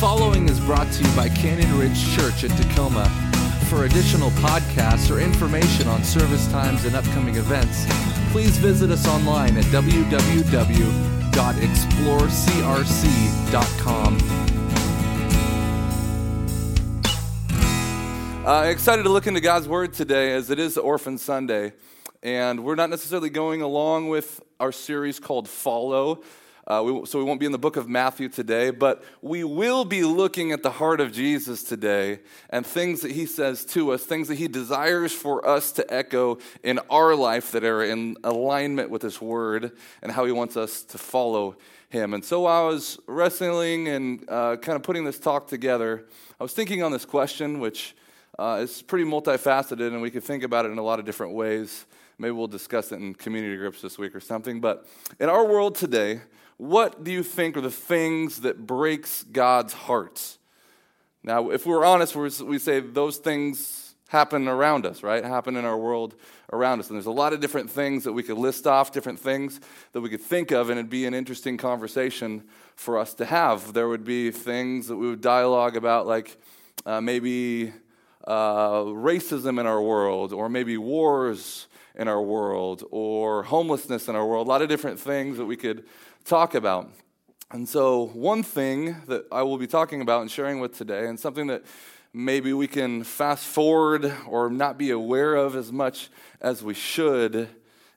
following is brought to you by Canyon Ridge Church in Tacoma. For additional podcasts or information on service times and upcoming events, please visit us online at www.explorecrc.com. Uh, excited to look into God's Word today as it is Orphan Sunday. And we're not necessarily going along with our series called Follow. Uh, we, so we won't be in the book of Matthew today, but we will be looking at the heart of Jesus today and things that he says to us, things that he desires for us to echo in our life that are in alignment with his word and how he wants us to follow him. And so while I was wrestling and uh, kind of putting this talk together. I was thinking on this question, which uh, is pretty multifaceted, and we could think about it in a lot of different ways. Maybe we'll discuss it in community groups this week or something. But in our world today, what do you think are the things that breaks God's heart? Now, if we're honest, we say those things happen around us, right? Happen in our world around us. And there's a lot of different things that we could list off, different things that we could think of, and it'd be an interesting conversation for us to have. There would be things that we would dialogue about, like uh, maybe uh, racism in our world, or maybe wars in our world, or homelessness in our world, a lot of different things that we could talk about. And so, one thing that I will be talking about and sharing with today, and something that maybe we can fast forward or not be aware of as much as we should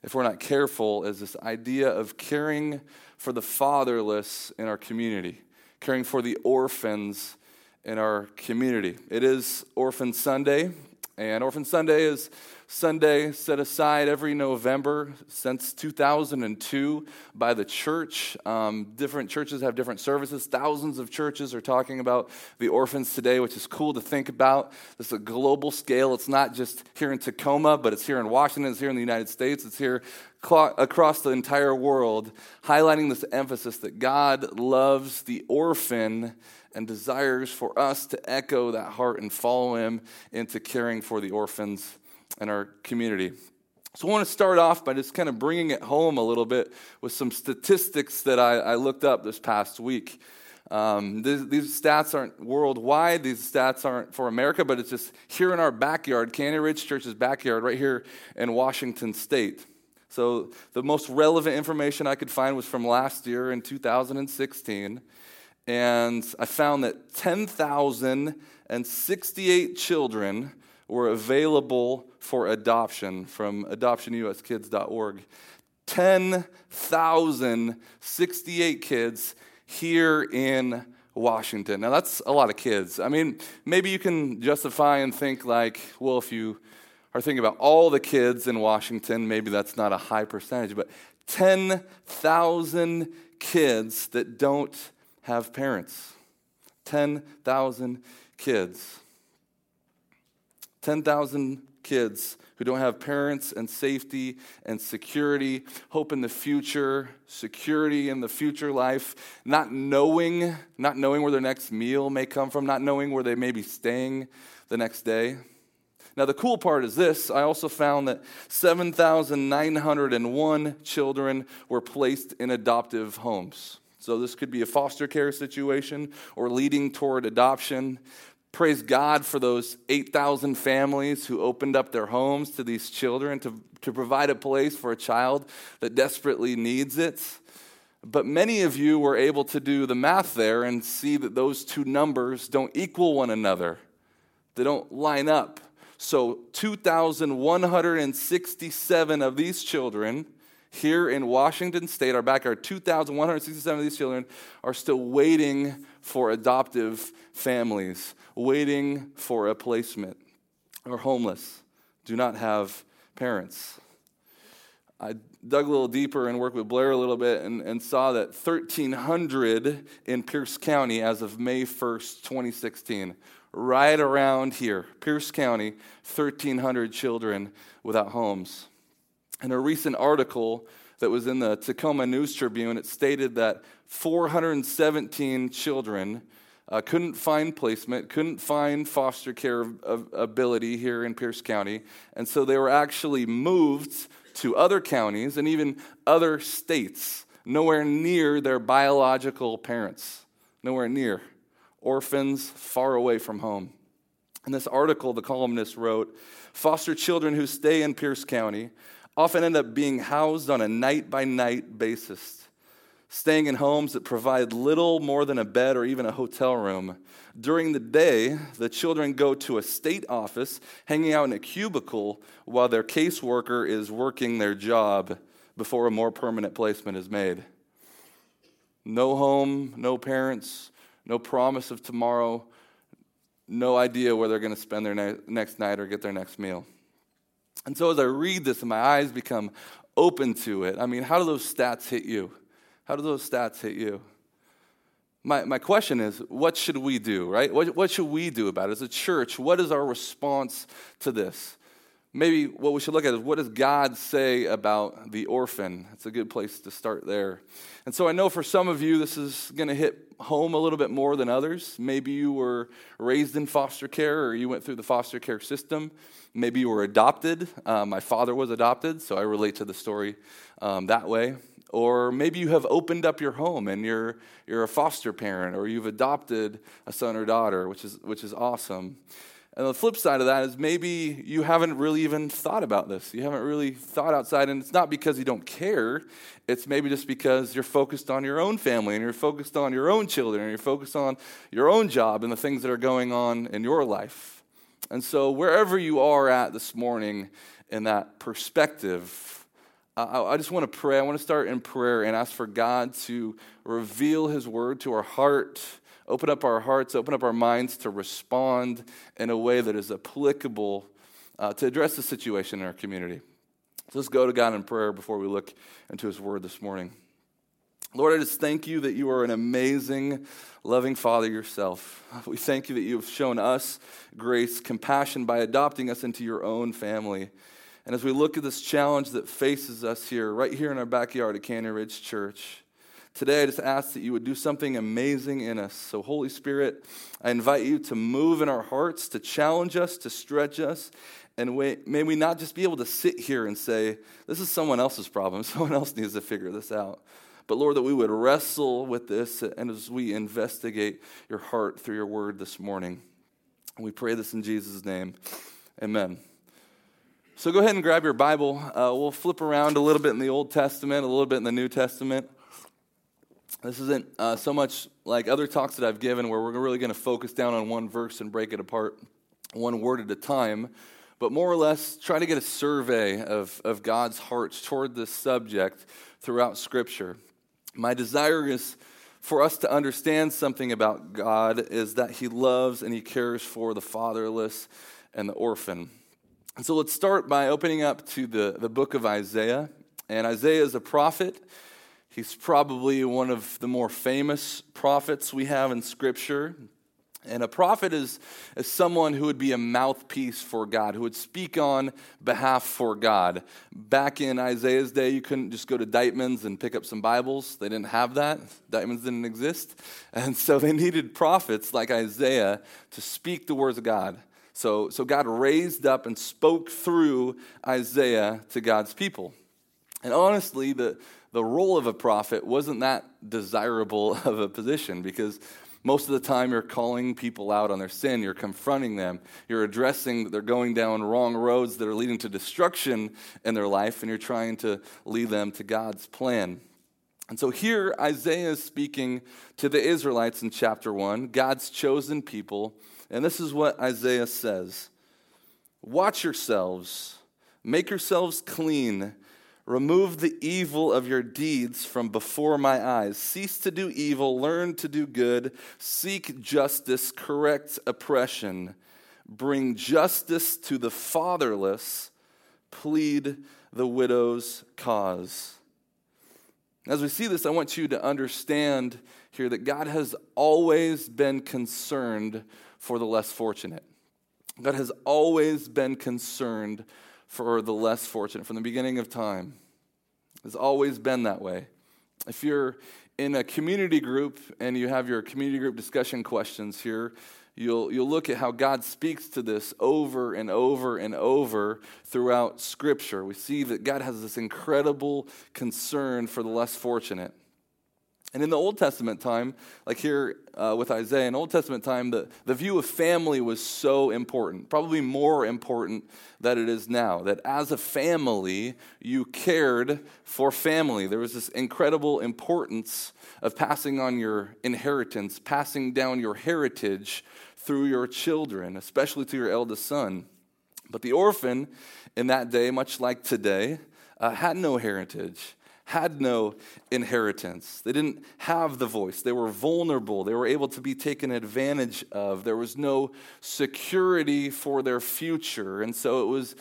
if we're not careful, is this idea of caring for the fatherless in our community, caring for the orphans in our community. It is Orphan Sunday, and Orphan Sunday is Sunday set aside every November since 2002 by the church. Um, different churches have different services. Thousands of churches are talking about the orphans today, which is cool to think about. This is a global scale. It's not just here in Tacoma, but it's here in Washington, it's here in the United States, it's here across the entire world, highlighting this emphasis that God loves the orphan and desires for us to echo that heart and follow him into caring for the orphans in our community. So, I want to start off by just kind of bringing it home a little bit with some statistics that I, I looked up this past week. Um, these, these, stats aren't worldwide, these stats aren't for America, but it's just here in our backyard, Canyon Ridge Church's backyard, right here in Washington State. So, the most relevant information I could find was from last year in 2016. And I found that 10,068 children were available for adoption from adoptionuskids.org. 10,068 kids here in Washington. Now, that's a lot of kids. I mean, maybe you can justify and think, like, well, if you are thinking about all the kids in Washington, maybe that's not a high percentage, but 10,000 kids that don't have parents. 10,000 kids. 10,000 kids who don't have parents and safety and security, hope in the future, security in the future life, not knowing, not knowing where their next meal may come from, not knowing where they may be staying the next day. Now, the cool part is this I also found that 7,901 children were placed in adoptive homes. So, this could be a foster care situation or leading toward adoption. Praise God for those 8,000 families who opened up their homes to these children to, to provide a place for a child that desperately needs it. But many of you were able to do the math there and see that those two numbers don't equal one another, they don't line up. So, 2,167 of these children here in Washington State, are our backyard, 2,167 of these children are still waiting for adoptive families, waiting for a placement, or homeless, do not have parents. I dug a little deeper and worked with Blair a little bit and, and saw that 1,300 in Pierce County as of May 1st, 2016. Right around here, Pierce County, 1,300 children without homes. In a recent article that was in the Tacoma News Tribune, it stated that 417 children uh, couldn't find placement, couldn't find foster care ability here in Pierce County, and so they were actually moved to other counties and even other states, nowhere near their biological parents, nowhere near. orphans far away from home. In this article, the columnist wrote Foster children who stay in Pierce County often end up being housed on a night by night basis, staying in homes that provide little more than a bed or even a hotel room. During the day, the children go to a state office, hanging out in a cubicle while their caseworker is working their job before a more permanent placement is made. No home, no parents, no promise of tomorrow, no idea where they're going to spend their ne- next night or get their next meal. And so as I read this and my eyes become open to it, I mean, how do those stats hit you? How do those stats hit you? My, my question is, what should we do, right? What, what should we do about it? As a church, what is our response to this? Maybe what we should look at is what does God say about the orphan? It's a good place to start there. And so I know for some of you, this is going to hit home a little bit more than others. Maybe you were raised in foster care or you went through the foster care system. Maybe you were adopted. Uh, my father was adopted, so I relate to the story um, that way. Or maybe you have opened up your home and you're, you're a foster parent or you've adopted a son or daughter, which is, which is awesome. And the flip side of that is maybe you haven't really even thought about this. You haven't really thought outside, and it's not because you don't care. It's maybe just because you're focused on your own family and you're focused on your own children and you're focused on your own job and the things that are going on in your life. And so, wherever you are at this morning in that perspective, I just want to pray. I want to start in prayer and ask for God to reveal His word to our heart open up our hearts, open up our minds to respond in a way that is applicable uh, to address the situation in our community. So let's go to God in prayer before we look into His Word this morning. Lord, I just thank you that you are an amazing, loving Father yourself. We thank you that you have shown us grace, compassion by adopting us into your own family. And as we look at this challenge that faces us here, right here in our backyard at Canyon Ridge Church, Today, I just ask that you would do something amazing in us. So, Holy Spirit, I invite you to move in our hearts, to challenge us, to stretch us. And may we not just be able to sit here and say, this is someone else's problem. Someone else needs to figure this out. But Lord, that we would wrestle with this and as we investigate your heart through your word this morning. We pray this in Jesus' name. Amen. So go ahead and grab your Bible. Uh, we'll flip around a little bit in the Old Testament, a little bit in the New Testament. This isn't uh, so much like other talks that I've given where we're really going to focus down on one verse and break it apart one word at a time, but more or less try to get a survey of, of God's heart toward this subject throughout Scripture. My desire is for us to understand something about God is that He loves and He cares for the fatherless and the orphan. And so let's start by opening up to the, the book of Isaiah. And Isaiah is a prophet. He's probably one of the more famous prophets we have in Scripture. And a prophet is, is someone who would be a mouthpiece for God, who would speak on behalf for God. Back in Isaiah's day, you couldn't just go to Dykeman's and pick up some Bibles. They didn't have that. Dykeman's didn't exist. And so they needed prophets like Isaiah to speak the words of God. So, so God raised up and spoke through Isaiah to God's people. And honestly, the, the role of a prophet wasn't that desirable of a position because most of the time you're calling people out on their sin, you're confronting them, you're addressing that they're going down wrong roads that are leading to destruction in their life, and you're trying to lead them to God's plan. And so here Isaiah is speaking to the Israelites in chapter 1, God's chosen people, and this is what Isaiah says. Watch yourselves, make yourselves clean Remove the evil of your deeds from before my eyes. Cease to do evil, learn to do good, seek justice, correct oppression, bring justice to the fatherless, plead the widow's cause. As we see this, I want you to understand here that God has always been concerned for the less fortunate. God has always been concerned for the less fortunate from the beginning of time. It's always been that way. If you're in a community group and you have your community group discussion questions here, you'll, you'll look at how God speaks to this over and over and over throughout Scripture. We see that God has this incredible concern for the less fortunate. And in the Old Testament time, like here uh, with Isaiah, in Old Testament time, the, the view of family was so important, probably more important than it is now. That as a family, you cared for family. There was this incredible importance of passing on your inheritance, passing down your heritage through your children, especially to your eldest son. But the orphan in that day, much like today, uh, had no heritage had no inheritance. They didn't have the voice. They were vulnerable. They were able to be taken advantage of. There was no security for their future. And so it was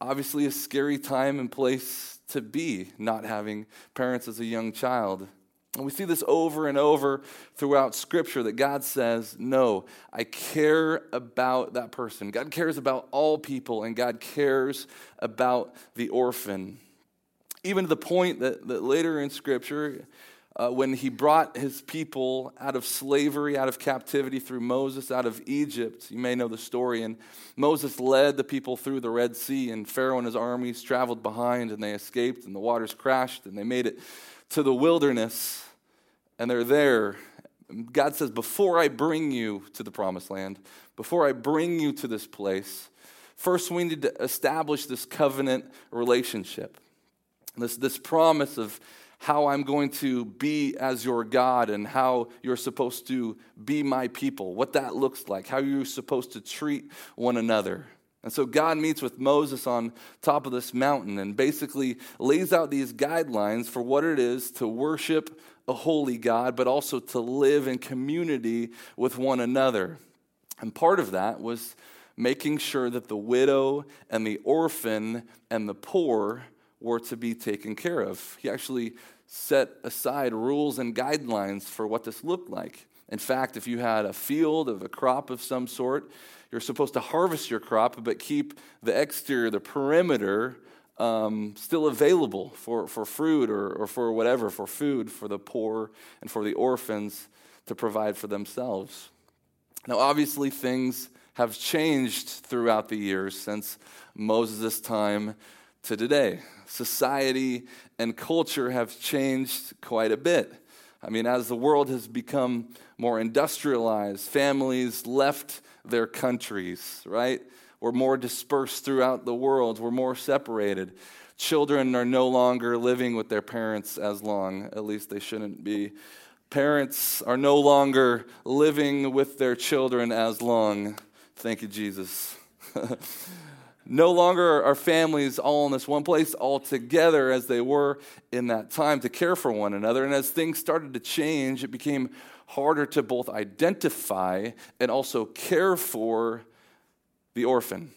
obviously a scary time and place to be, not having parents as a young child. And we see this over and over throughout Scripture that God says, No, I care about that person. God cares about all people, and God cares about the orphan even to the point that, that later in Scripture, uh, when he brought his people out of slavery, out of captivity through Moses, out of Egypt. You may know the story. And Moses led the people through the Red Sea, and Pharaoh and his armies traveled behind, and they escaped, and the waters crashed, and they made it to the wilderness, and they're there. God says, Before I bring you to the promised land, before I bring you to this place, first we need to establish this covenant relationship. This, this promise of how I'm going to be as your God and how you're supposed to be my people, what that looks like, how you're supposed to treat one another. And so God meets with Moses on top of this mountain and basically lays out these guidelines for what it is to worship a holy God, but also to live in community with one another. And part of that was making sure that the widow and the orphan and the poor were to be taken care of. He actually set aside rules and guidelines for what this looked like. In fact, if you had a field of a crop of some sort, you're supposed to harvest your crop, but keep the exterior, the perimeter, um, still available for, for fruit or, or for whatever, for food for the poor and for the orphans to provide for themselves. Now, obviously, things have changed throughout the years since Moses' time to today. Society and culture have changed quite a bit. I mean, as the world has become more industrialized, families left their countries, right? We're more dispersed throughout the world, we're more separated. Children are no longer living with their parents as long, at least they shouldn't be. Parents are no longer living with their children as long. Thank you, Jesus. No longer are families all in this one place, all together as they were in that time to care for one another. And as things started to change, it became harder to both identify and also care for the orphan.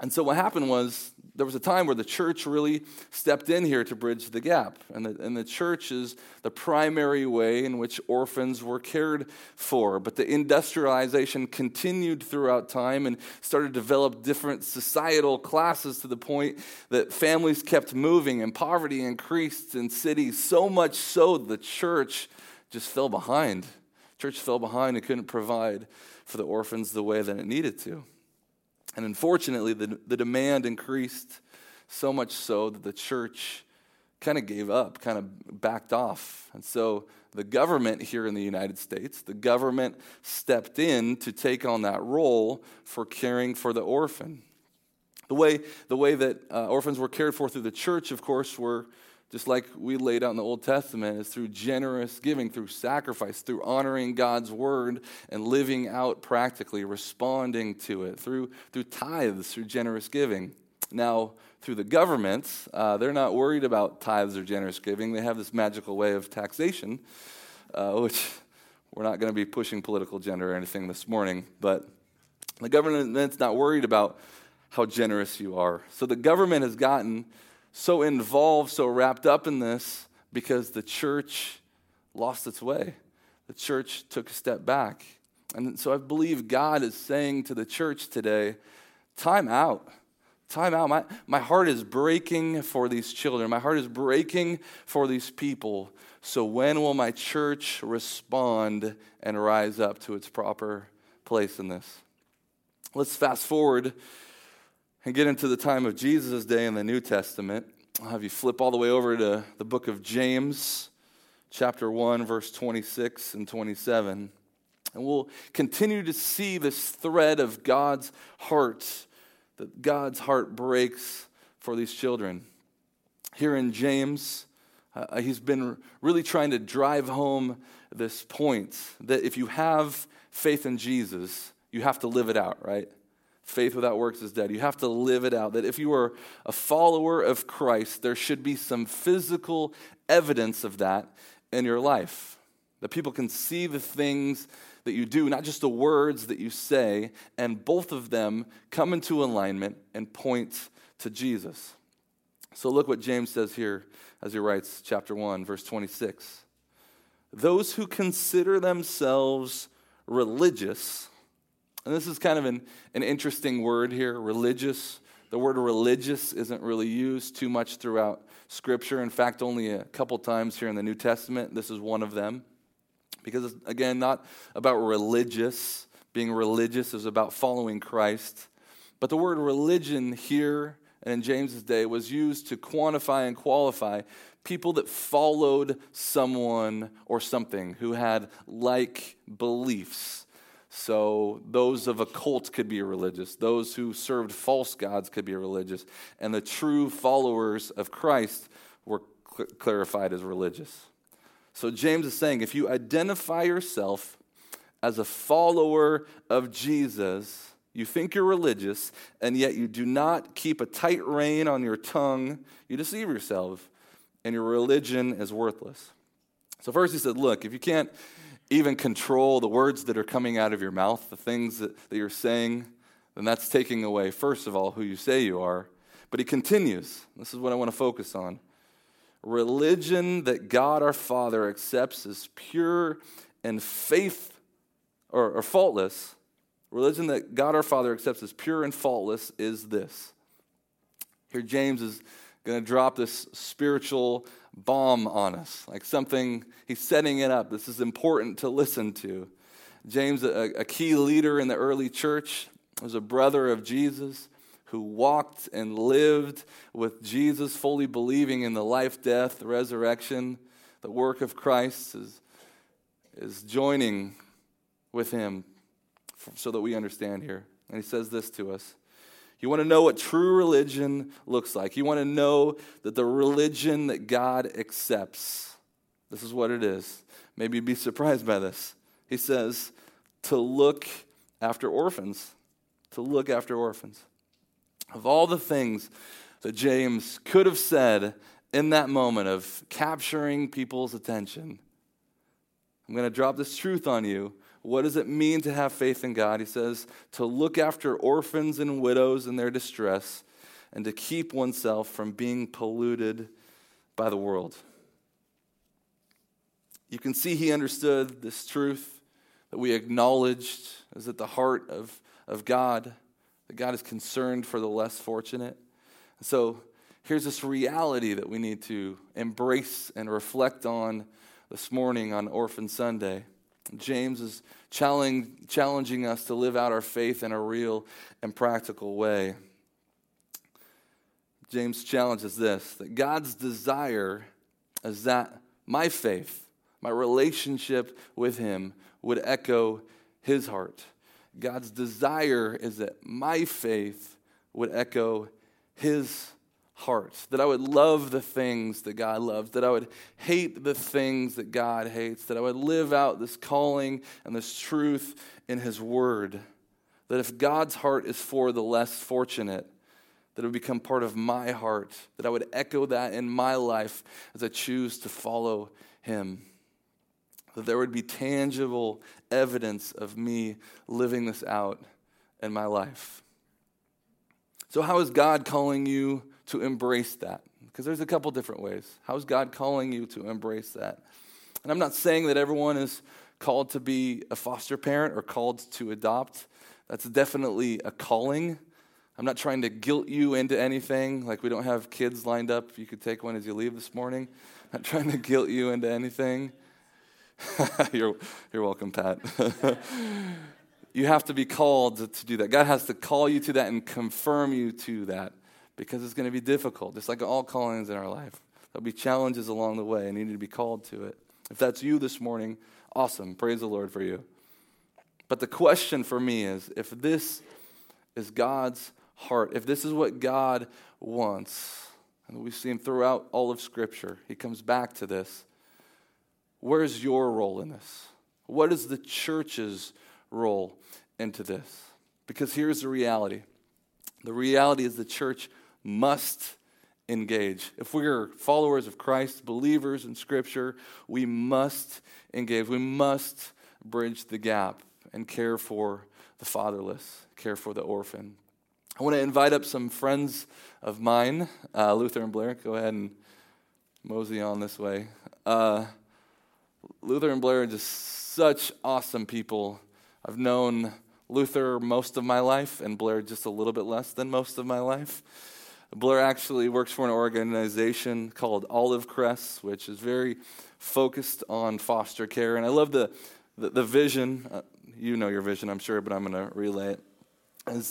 And so what happened was there was a time where the church really stepped in here to bridge the gap. And the, and the church is the primary way in which orphans were cared for. But the industrialization continued throughout time and started to develop different societal classes to the point that families kept moving and poverty increased in cities, so much so the church just fell behind. Church fell behind and couldn't provide for the orphans the way that it needed to. And unfortunately, the, the demand increased so much so that the church kind of gave up, kind of backed off. And so the government here in the United States, the government stepped in to take on that role for caring for the orphan. The way, the way that uh, orphans were cared for through the church, of course, were just like we laid out in the Old Testament, is through generous giving, through sacrifice, through honoring God's word and living out practically, responding to it, through, through tithes, through generous giving. Now, through the government, uh, they're not worried about tithes or generous giving. They have this magical way of taxation, uh, which we're not going to be pushing political agenda or anything this morning, but the government's not worried about how generous you are. So the government has gotten so involved, so wrapped up in this because the church lost its way. The church took a step back. And so I believe God is saying to the church today time out. Time out. My, my heart is breaking for these children. My heart is breaking for these people. So when will my church respond and rise up to its proper place in this? Let's fast forward and get into the time of Jesus' day in the New Testament, I'll have you flip all the way over to the book of James, chapter 1, verse 26 and 27. And we'll continue to see this thread of God's heart, that God's heart breaks for these children. Here in James, uh, he's been really trying to drive home this point that if you have faith in Jesus, you have to live it out, right? Faith without works is dead. You have to live it out. That if you are a follower of Christ, there should be some physical evidence of that in your life. That people can see the things that you do, not just the words that you say, and both of them come into alignment and point to Jesus. So look what James says here as he writes, chapter 1, verse 26. Those who consider themselves religious, and this is kind of an, an interesting word here, religious. The word religious isn't really used too much throughout Scripture. In fact, only a couple times here in the New Testament, this is one of them. Because, again, not about religious, being religious is about following Christ. But the word religion here and in James's day was used to quantify and qualify people that followed someone or something who had like beliefs. So, those of a cult could be religious. Those who served false gods could be religious. And the true followers of Christ were cl- clarified as religious. So, James is saying if you identify yourself as a follower of Jesus, you think you're religious, and yet you do not keep a tight rein on your tongue, you deceive yourself, and your religion is worthless. So, first he said, Look, if you can't even control the words that are coming out of your mouth, the things that, that you're saying, then that's taking away, first of all, who you say you are. But he continues. This is what I want to focus on. Religion that God our Father accepts as pure and faith or, or faultless, religion that God our Father accepts as pure and faultless is this. Here, James is going to drop this spiritual bomb on us, like something, he's setting it up. This is important to listen to. James, a, a key leader in the early church, was a brother of Jesus who walked and lived with Jesus, fully believing in the life, death, resurrection, the work of Christ, is, is joining with him so that we understand here. And he says this to us you want to know what true religion looks like. You want to know that the religion that God accepts, this is what it is. Maybe you'd be surprised by this. He says, to look after orphans. To look after orphans. Of all the things that James could have said in that moment of capturing people's attention, I'm going to drop this truth on you what does it mean to have faith in God? He says, to look after orphans and widows in their distress and to keep oneself from being polluted by the world. You can see he understood this truth that we acknowledged is at the heart of, of God, that God is concerned for the less fortunate. so here's this reality that we need to embrace and reflect on this morning on Orphan Sunday. James is challenging us to live out our faith in a real and practical way. James challenges this that God's desire is that my faith, my relationship with Him, would echo His heart. God's desire is that my faith would echo His heart, that I would love the things that God loves, that I would hate the things that God hates, that I would live out this calling and this truth in His Word. That if God's heart is for the less fortunate, that it would become part of my heart, that I would echo that in my life as I choose to follow Him. That there would be tangible evidence of me living this out in my life. So, how is God calling you to embrace that? Because there's a couple different ways. How's God calling you to embrace that? And I'm not saying that everyone is called to be a foster parent or called to adopt. That's definitely a calling. I'm not trying to guilt you into anything. Like, we don't have kids lined up. You could take one as you leave this morning. I'm not trying to guilt you into anything. you're, you're welcome, Pat. you have to be called to do that. God has to call you to that and confirm you to that because it's going to be difficult, just like all callings in our life. There'll be challenges along the way, and you need to be called to it. If that's you this morning, awesome. Praise the Lord for you. But the question for me is if this is God's heart, if this is what God wants, and we've seen throughout all of Scripture, He comes back to this. Where's your role in this? What is the church's role into this? Because here's the reality the reality is the church must engage. If we're followers of Christ, believers in Scripture, we must engage. We must bridge the gap and care for the fatherless, care for the orphan. I want to invite up some friends of mine, uh, Luther and Blair. Go ahead and mosey on this way. Uh, Luther and Blair are just such awesome people. I've known Luther most of my life and Blair just a little bit less than most of my life. Blair actually works for an organization called Olive Crest, which is very focused on foster care. And I love the, the, the vision. Uh, you know your vision, I'm sure, but I'm going to relay it.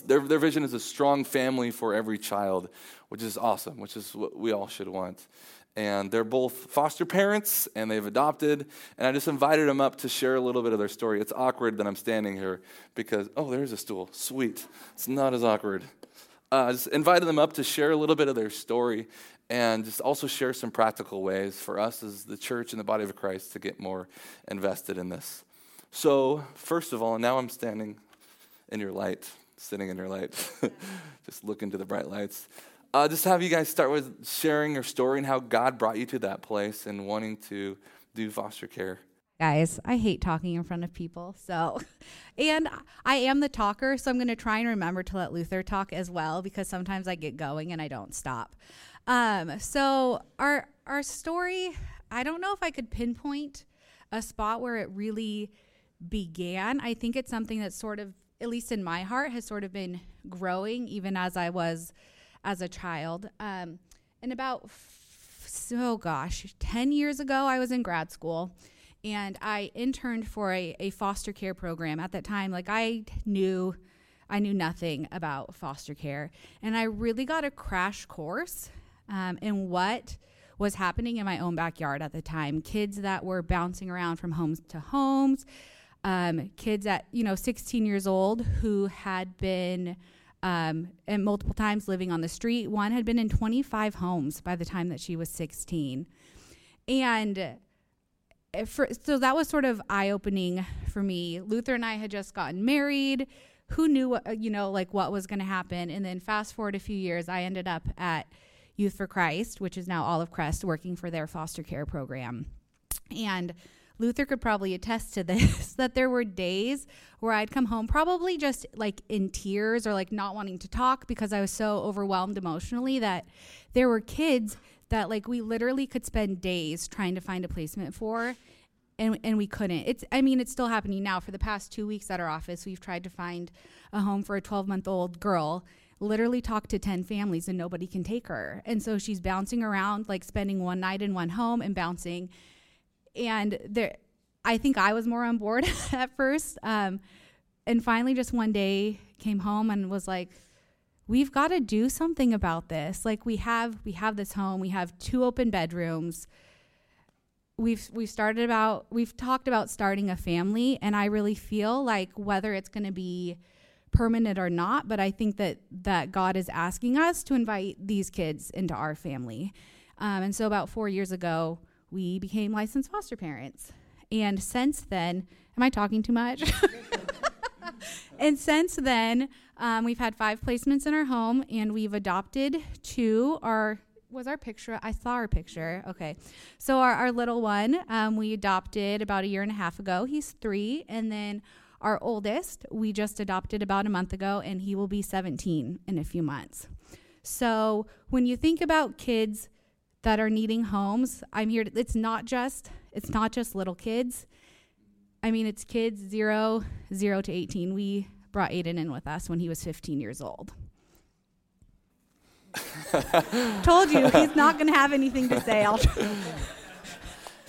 Their, their vision is a strong family for every child, which is awesome, which is what we all should want. And they're both foster parents and they've adopted. And I just invited them up to share a little bit of their story. It's awkward that I'm standing here because, oh, there's a stool. Sweet. It's not as awkward uh, just invited them up to share a little bit of their story and just also share some practical ways for us as the church and the body of Christ to get more invested in this. So, first of all, now I'm standing in your light, sitting in your light, just looking to the bright lights. Uh, just have you guys start with sharing your story and how God brought you to that place and wanting to do foster care guys i hate talking in front of people so and i am the talker so i'm going to try and remember to let luther talk as well because sometimes i get going and i don't stop. Um, so our our story i don't know if i could pinpoint a spot where it really began. I think it's something that sort of at least in my heart has sort of been growing even as i was as a child. Um, and about f- so gosh 10 years ago i was in grad school and I interned for a, a foster care program. At that time, like I knew I knew nothing about foster care. And I really got a crash course um, in what was happening in my own backyard at the time. Kids that were bouncing around from homes to homes, um, kids at, you know, 16 years old who had been um, and multiple times living on the street. One had been in 25 homes by the time that she was 16. And for, so that was sort of eye opening for me. Luther and I had just gotten married. Who knew what, uh, you know, like what was going to happen? And then fast forward a few years, I ended up at Youth for Christ, which is now Olive Crest, working for their foster care program. And Luther could probably attest to this that there were days where I'd come home probably just like in tears or like not wanting to talk because I was so overwhelmed emotionally that there were kids that like we literally could spend days trying to find a placement for and and we couldn't. It's I mean it's still happening now. For the past 2 weeks at our office, we've tried to find a home for a 12-month-old girl. Literally talked to 10 families and nobody can take her. And so she's bouncing around like spending one night in one home and bouncing and there I think I was more on board at first. Um, and finally just one day came home and was like we've got to do something about this. Like we have we have this home, we have two open bedrooms. We've we've started about we've talked about starting a family and I really feel like whether it's going to be permanent or not, but I think that that God is asking us to invite these kids into our family. Um, and so about 4 years ago, we became licensed foster parents. And since then, am I talking too much? and since then, um, we've had five placements in our home, and we've adopted two. Our was our picture? I saw our picture. Okay, so our, our little one um, we adopted about a year and a half ago. He's three, and then our oldest we just adopted about a month ago, and he will be 17 in a few months. So when you think about kids that are needing homes, I'm here. To, it's not just it's not just little kids. I mean, it's kids zero, zero to 18. We brought Aiden in with us when he was 15 years old. Told you, he's not going to have anything to say. I'll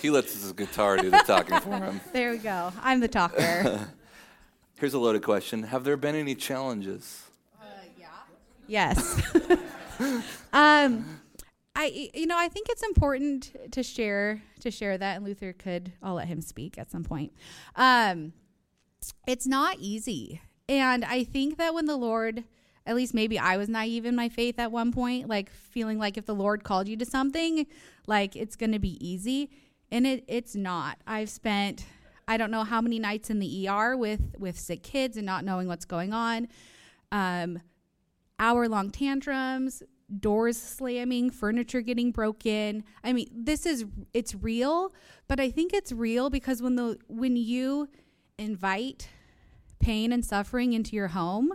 he lets his guitar do the talking for him. There we go. I'm the talker. Here's a loaded question Have there been any challenges? Uh, yeah. Yes. um, I you know I think it's important to share to share that, and Luther could I'll let him speak at some point. Um, it's not easy, and I think that when the Lord, at least maybe I was naive in my faith at one point, like feeling like if the Lord called you to something, like it's going to be easy, and it it's not. I've spent I don't know how many nights in the ER with with sick kids and not knowing what's going on. Um, hour long tantrums, doors slamming, furniture getting broken. I mean, this is it's real, but I think it's real because when the when you invite pain and suffering into your home,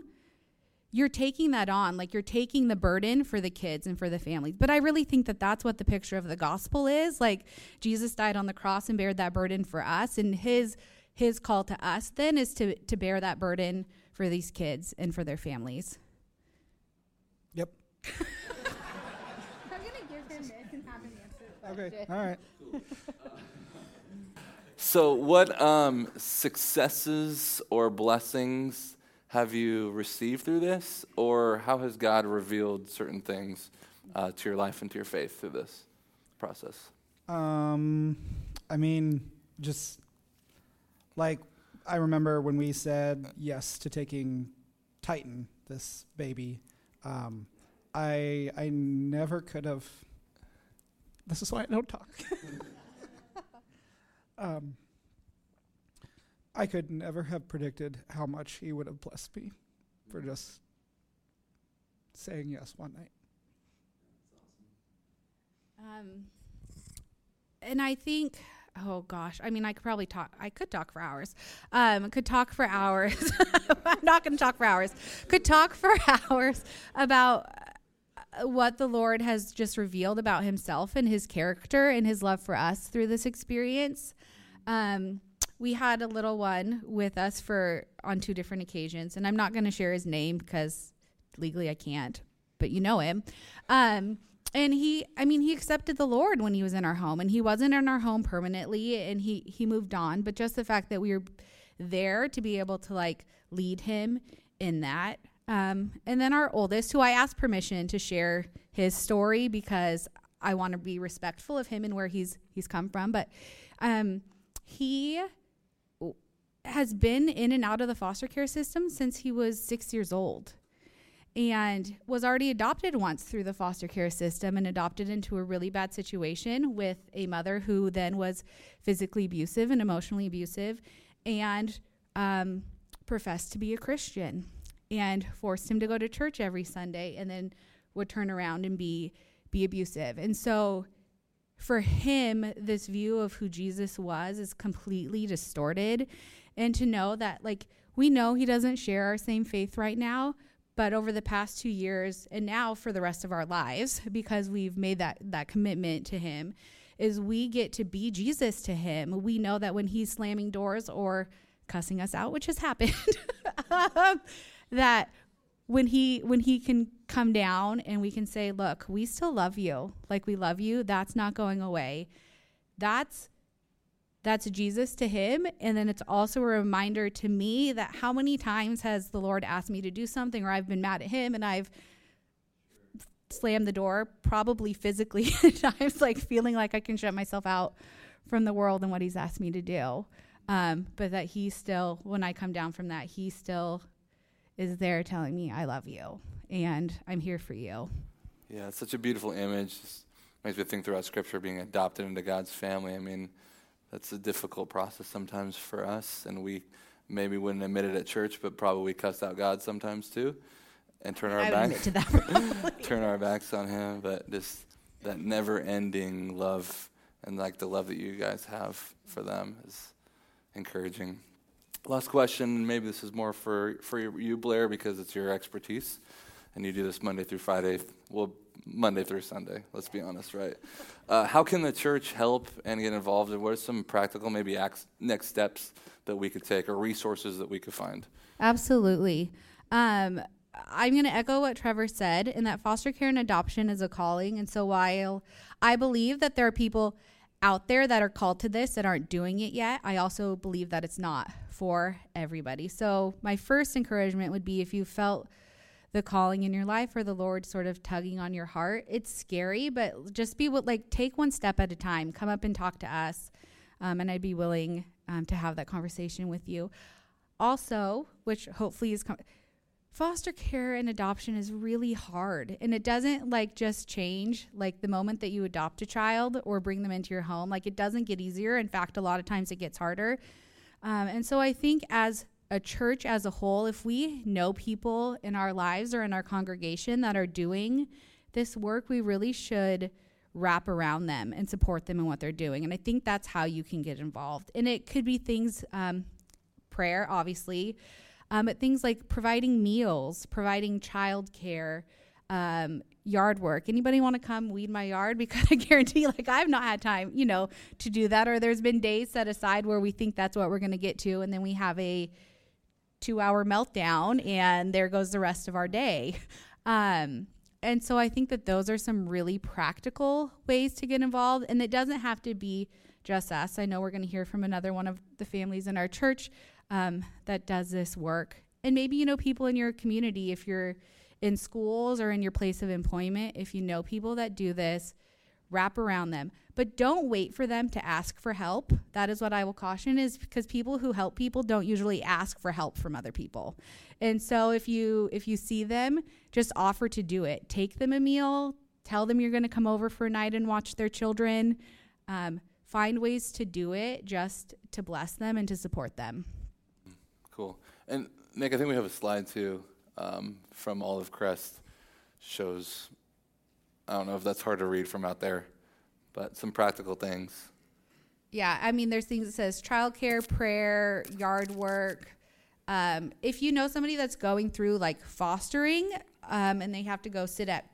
you're taking that on, like you're taking the burden for the kids and for the families. But I really think that that's what the picture of the gospel is. Like Jesus died on the cross and bared that burden for us and his his call to us then is to to bear that burden for these kids and for their families. Yep. I'm gonna give him this and have him answer. Okay. All right. Uh, So, what um, successes or blessings have you received through this, or how has God revealed certain things uh, to your life and to your faith through this process? Um, I mean, just like I remember when we said yes to taking Titan, this baby. Um, I I never could have. This is why I don't talk. um, I could never have predicted how much he would have blessed me for just saying yes one night. Um, and I think, oh gosh, I mean, I could probably talk. I could talk for hours. Um, could talk for hours. I'm not going to talk for hours. Could talk for hours about uh, what the Lord has just revealed about Himself and His character and His love for us through this experience. Um, we had a little one with us for on two different occasions, and I'm not going to share his name because legally I can't, but you know him. Um, and he, I mean, he accepted the Lord when he was in our home, and he wasn't in our home permanently, and he he moved on. But just the fact that we were there to be able to like lead him in that. Um, and then our oldest, who I asked permission to share his story because I want to be respectful of him and where he's he's come from, but um, he has been in and out of the foster care system since he was six years old and was already adopted once through the foster care system and adopted into a really bad situation with a mother who then was physically abusive and emotionally abusive and um, professed to be a Christian and forced him to go to church every Sunday and then would turn around and be be abusive. And so for him this view of who Jesus was is completely distorted and to know that like we know he doesn't share our same faith right now but over the past 2 years and now for the rest of our lives because we've made that that commitment to him is we get to be Jesus to him. We know that when he's slamming doors or cussing us out, which has happened, that when he when he can come down and we can say, "Look, we still love you. Like we love you. That's not going away." That's that's Jesus to him. And then it's also a reminder to me that how many times has the Lord asked me to do something or I've been mad at him and I've slammed the door, probably physically at times, like feeling like I can shut myself out from the world and what he's asked me to do. Um, but that he still, when I come down from that, he still is there telling me, I love you and I'm here for you. Yeah, it's such a beautiful image. Just makes me think throughout Scripture being adopted into God's family. I mean, that's a difficult process sometimes for us, and we maybe wouldn't admit it at church, but probably cuss out God sometimes too, and turn our I backs admit to that. turn our backs on Him. But just that never-ending love, and like the love that you guys have for them, is encouraging. Last question. Maybe this is more for for you, Blair, because it's your expertise, and you do this Monday through Friday. Well, Monday through Sunday. Let's be honest, right? Uh, how can the church help and get involved? And what are some practical, maybe acts, next steps that we could take, or resources that we could find? Absolutely. Um, I'm going to echo what Trevor said, in that foster care and adoption is a calling. And so while I believe that there are people out there that are called to this that aren't doing it yet, I also believe that it's not for everybody. So my first encouragement would be if you felt the calling in your life or the Lord sort of tugging on your heart. It's scary, but just be like take one step at a time. Come up and talk to us, um, and I'd be willing um, to have that conversation with you. Also, which hopefully is. Com- foster care and adoption is really hard and it doesn't like just change like the moment that you adopt a child or bring them into your home like it doesn't get easier in fact a lot of times it gets harder um, and so i think as a church as a whole if we know people in our lives or in our congregation that are doing this work we really should wrap around them and support them in what they're doing and i think that's how you can get involved and it could be things um, prayer obviously um, but things like providing meals, providing childcare, um, yard work. Anybody want to come weed my yard? Because I guarantee, like, I've not had time, you know, to do that. Or there's been days set aside where we think that's what we're going to get to, and then we have a two hour meltdown, and there goes the rest of our day. Um, and so I think that those are some really practical ways to get involved. And it doesn't have to be just us. I know we're going to hear from another one of the families in our church um, that does this work. And maybe you know people in your community, if you're in schools or in your place of employment, if you know people that do this, wrap around them. But don't wait for them to ask for help. That is what I will caution is because people who help people don't usually ask for help from other people. And so if you if you see them, just offer to do it. Take them a meal, tell them you're going to come over for a night and watch their children. Um, find ways to do it just to bless them and to support them. Cool. And Nick, I think we have a slide too um, from Olive Crest. Shows, I don't know if that's hard to read from out there, but some practical things. Yeah, I mean, there's things that says childcare, prayer, yard work. Um, if you know somebody that's going through like fostering, um, and they have to go sit at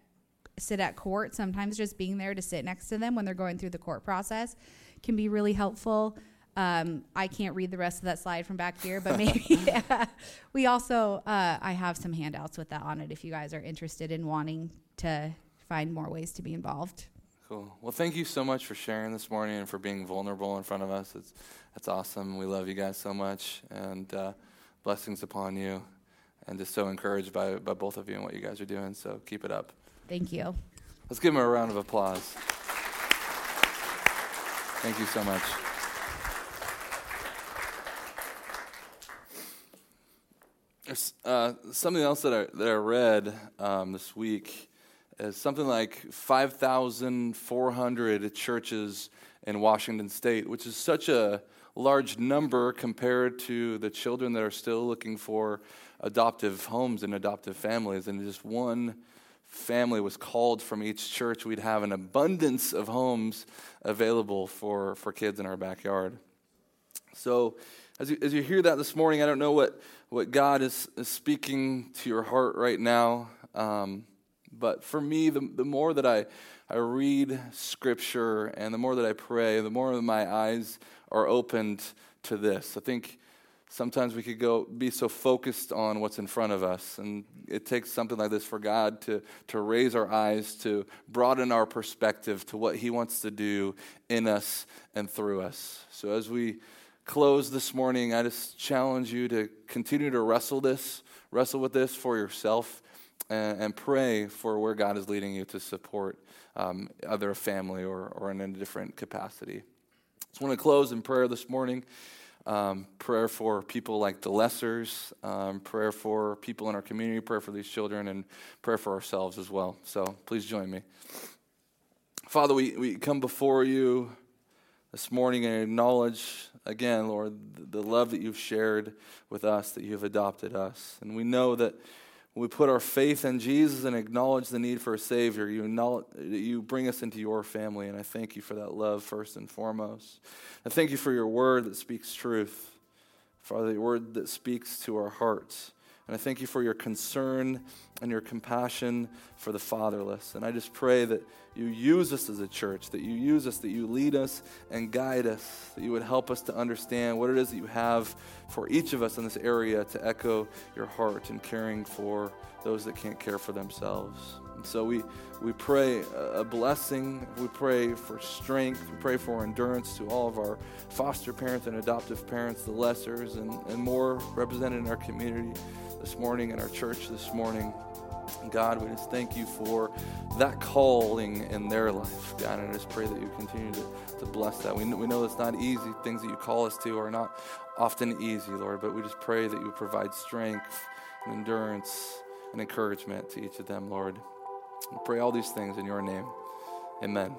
sit at court, sometimes just being there to sit next to them when they're going through the court process can be really helpful. Um, I can't read the rest of that slide from back here, but maybe yeah. we also uh, I have some handouts with that on it if you guys are interested in wanting to find more ways to be involved. Cool. Well, thank you so much for sharing this morning and for being vulnerable in front of us. It's that's awesome. We love you guys so much, and uh, blessings upon you, and just so encouraged by by both of you and what you guys are doing. So keep it up. Thank you. Let's give them a round of applause. Thank you so much. Uh, something else that I, that I read um, this week is something like 5,400 churches in Washington state, which is such a large number compared to the children that are still looking for adoptive homes and adoptive families. And just one family was called from each church, we'd have an abundance of homes available for, for kids in our backyard. So, as you, as you hear that this morning, I don't know what what God is, is speaking to your heart right now. Um, but for me, the, the more that I, I read Scripture and the more that I pray, the more that my eyes are opened to this. I think sometimes we could go be so focused on what's in front of us. And it takes something like this for god to, to raise our eyes to broaden our perspective to what he wants to do in us and through us. So as we close this morning, I just challenge you to continue to wrestle this, wrestle with this for yourself, and, pray for where God is leading you to support um, either a family or, or in a different capacity. So I want to close in prayer this morning. Um, prayer for people like the Lessers, um, prayer for people in our community, prayer for these children, and prayer for ourselves as well. So please join me. Father, we, we come before you this morning and acknowledge again, Lord, the love that you've shared with us, that you have adopted us. And we know that when we put our faith in Jesus and acknowledge the need for a Savior, you, you bring us into your family. And I thank you for that love, first and foremost. I thank you for your word that speaks truth, Father, your word that speaks to our hearts. And I thank you for your concern and your compassion for the fatherless. And I just pray that you use us as a church, that you use us, that you lead us and guide us, that you would help us to understand what it is that you have for each of us in this area to echo your heart in caring for those that can't care for themselves. And so we, we pray a blessing. We pray for strength. We pray for endurance to all of our foster parents and adoptive parents, the lessers, and, and more represented in our community this morning, in our church this morning. God, we just thank you for that calling in their life, God. And I just pray that you continue to, to bless that. We we know it's not easy. Things that you call us to are not often easy, Lord, but we just pray that you provide strength and endurance and encouragement to each of them, Lord. We pray all these things in your name. Amen.